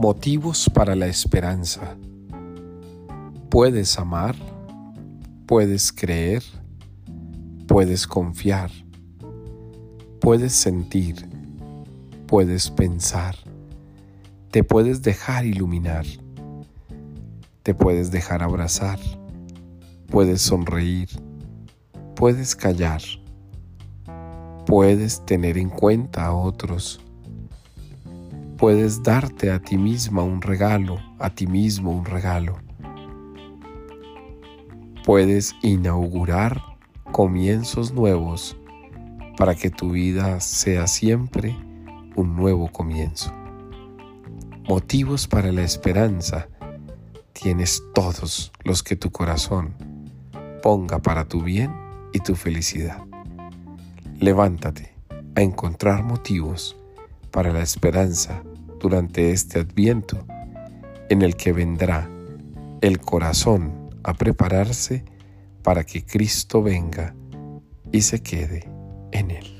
Motivos para la esperanza. Puedes amar, puedes creer, puedes confiar, puedes sentir, puedes pensar, te puedes dejar iluminar, te puedes dejar abrazar, puedes sonreír, puedes callar, puedes tener en cuenta a otros puedes darte a ti misma un regalo, a ti mismo un regalo. Puedes inaugurar comienzos nuevos para que tu vida sea siempre un nuevo comienzo. Motivos para la esperanza tienes todos los que tu corazón ponga para tu bien y tu felicidad. Levántate a encontrar motivos para la esperanza durante este adviento en el que vendrá el corazón a prepararse para que Cristo venga y se quede en él.